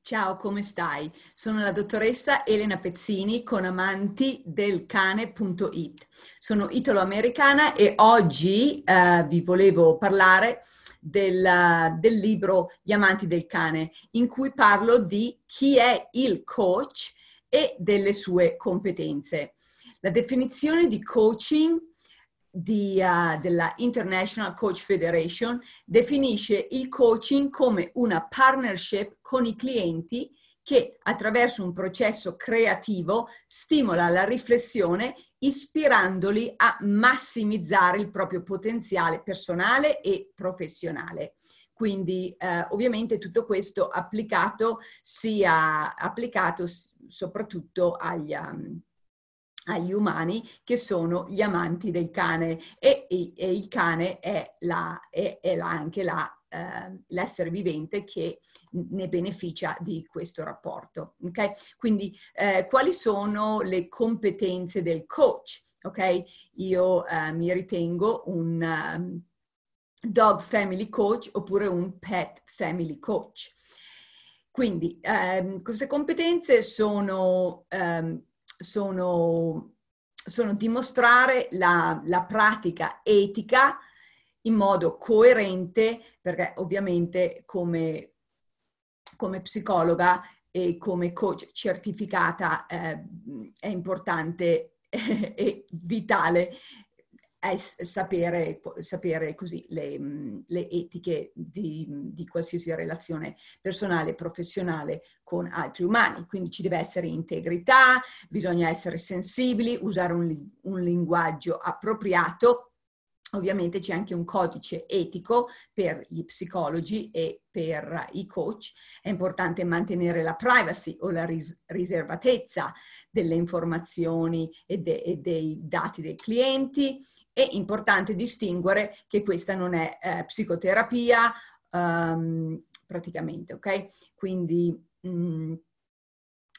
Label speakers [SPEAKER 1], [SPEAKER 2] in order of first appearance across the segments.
[SPEAKER 1] Ciao, come stai? Sono la dottoressa Elena Pezzini con amanti del cane.it. Sono italo-americana e oggi eh, vi volevo parlare del, del libro Gli amanti del cane, in cui parlo di chi è il coach e delle sue competenze. La definizione di coaching di, uh, della International Coach Federation definisce il coaching come una partnership con i clienti che attraverso un processo creativo stimola la riflessione ispirandoli a massimizzare il proprio potenziale personale e professionale. Quindi eh, ovviamente tutto questo applicato sia applicato soprattutto agli, um, agli umani che sono gli amanti del cane e, e, e il cane è, la, è, è la, anche la, eh, l'essere vivente che ne beneficia di questo rapporto. Okay? Quindi eh, quali sono le competenze del coach? Okay? Io eh, mi ritengo un um, dog family coach oppure un pet family coach. Quindi ehm, queste competenze sono ehm, sono, sono dimostrare la, la pratica etica in modo coerente, perché ovviamente come, come psicologa e come coach certificata eh, è importante e vitale è sapere, sapere così le, le etiche di, di, qualsiasi relazione personale e professionale con altri umani. Quindi ci deve essere integrità, bisogna essere sensibili, usare un, un linguaggio appropriato Ovviamente c'è anche un codice etico per gli psicologi e per i coach. È importante mantenere la privacy o la ris- riservatezza delle informazioni e, de- e, dei dati dei clienti. È importante distinguere che questa non è eh, psicoterapia um, praticamente, ok? Quindi mh, mm,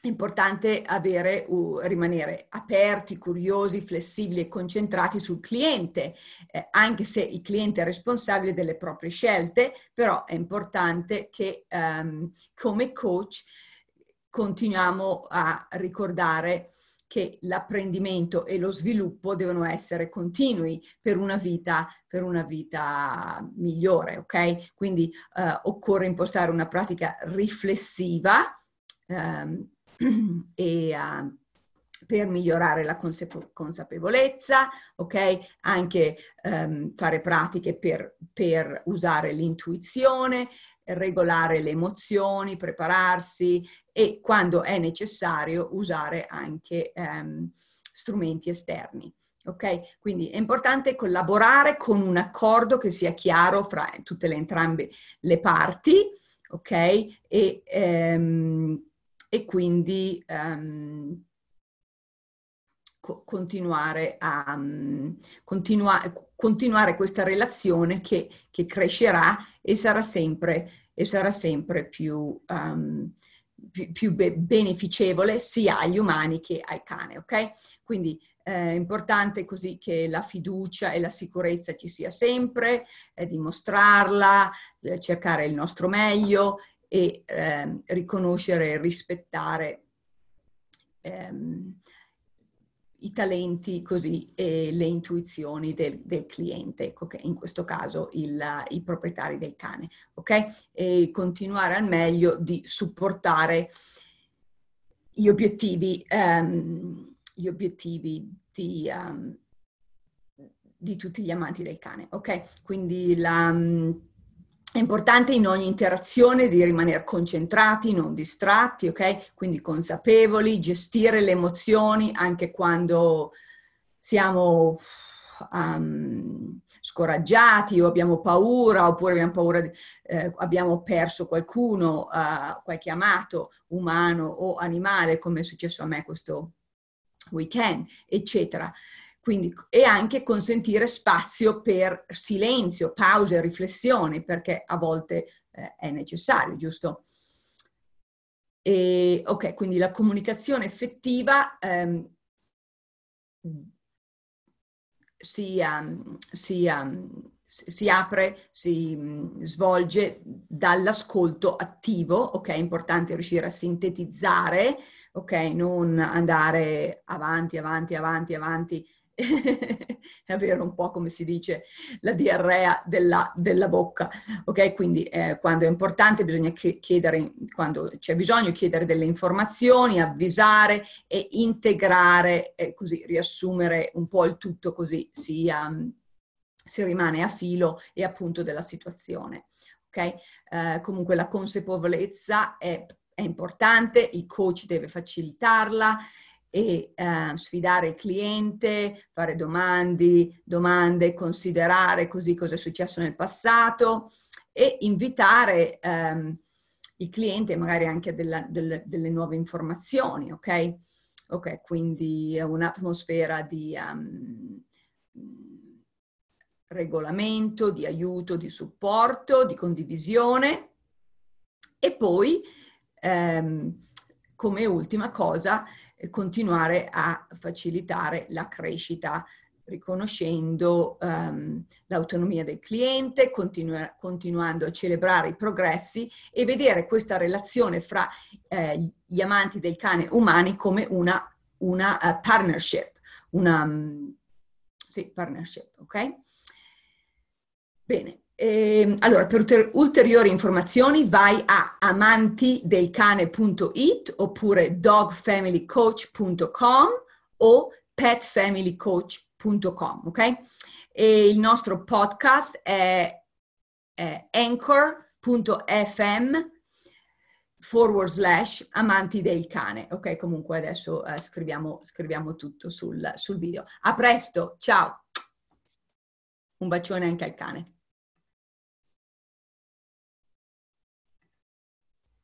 [SPEAKER 1] è importante avere, uh, rimanere aperti, curiosi, flessibili e concentrati sul cliente, eh, anche se il cliente è responsabile delle proprie scelte, però è importante che um, come coach continuiamo a ricordare che l'apprendimento e lo sviluppo devono essere continui per una vita, per una vita migliore, ok? Quindi uh, occorre impostare una pratica riflessiva. Um, e uh, per migliorare la consapevolezza, ok? Anche um, fare pratiche per, per usare l'intuizione, regolare le emozioni, prepararsi e quando è necessario usare anche um, strumenti esterni. Ok? Quindi è importante collaborare con un accordo che sia chiaro fra tutte le entrambe le parti, ok? E, um, e quindi um, co- continuare, a, um, continua- continuare questa relazione che, che, crescerà e sarà sempre, e sarà sempre più, um, più, più be- beneficevole sia agli umani che al cane, ok? Quindi è eh, importante così che la fiducia e la sicurezza ci sia sempre, eh, dimostrarla, eh, cercare il nostro meglio e eh, riconoscere e rispettare ehm, i talenti così e le intuizioni del, del cliente, ecco che in questo caso il, i proprietari del cane, ok? E continuare al meglio di supportare gli obiettivi, um, gli obiettivi di, um, di, tutti gli amanti del cane, ok? Quindi la, um, è importante in ogni interazione di rimanere concentrati, non distratti, ok? Quindi consapevoli, gestire le emozioni anche quando siamo um, scoraggiati o abbiamo paura oppure abbiamo paura, di, eh, abbiamo perso qualcuno, uh, qualche amato umano o animale, come è successo a me questo weekend, eccetera. Quindi, e anche consentire spazio per silenzio, pause, riflessione, perché a volte eh, è necessario, giusto? E, ok, quindi la comunicazione effettiva ehm, si, um, si, um, si, apre, si um, svolge dall'ascolto attivo, ok? È importante riuscire a sintetizzare, ok? Non andare avanti, avanti, avanti, avanti è avere un po' come si dice la diarrea della, della bocca, ok? Quindi eh, quando è importante bisogna chiedere, quando c'è bisogno, chiedere delle informazioni, avvisare e integrare, eh, così riassumere un po' il tutto così si, um, si rimane a filo e appunto della situazione. Ok? Eh, comunque la consapevolezza è, è importante, il coach deve facilitarla e eh, sfidare il cliente, fare domande, domande, considerare così cosa è successo nel passato e invitare ehm, il cliente magari anche della, delle, delle, nuove informazioni, ok? Ok, quindi un'atmosfera di um, regolamento, di aiuto, di supporto, di condivisione e poi ehm, come ultima cosa continuare a facilitare la crescita riconoscendo um, l'autonomia del cliente, continu- continuando a celebrare i progressi e vedere questa relazione fra eh, gli amanti del cane umani come una, una uh, partnership, una um, sì, partnership, ok? Bene, eh, allora, per ulteriori informazioni vai a amantidelcane.it oppure dogfamilycoach.com o petfamilycoach.com, ok? E il nostro podcast è, è anchor.fm forward slash amanti del cane. Ok, comunque adesso eh, scriviamo, scriviamo, tutto sul, sul video. A presto, ciao! Un bacione anche al cane.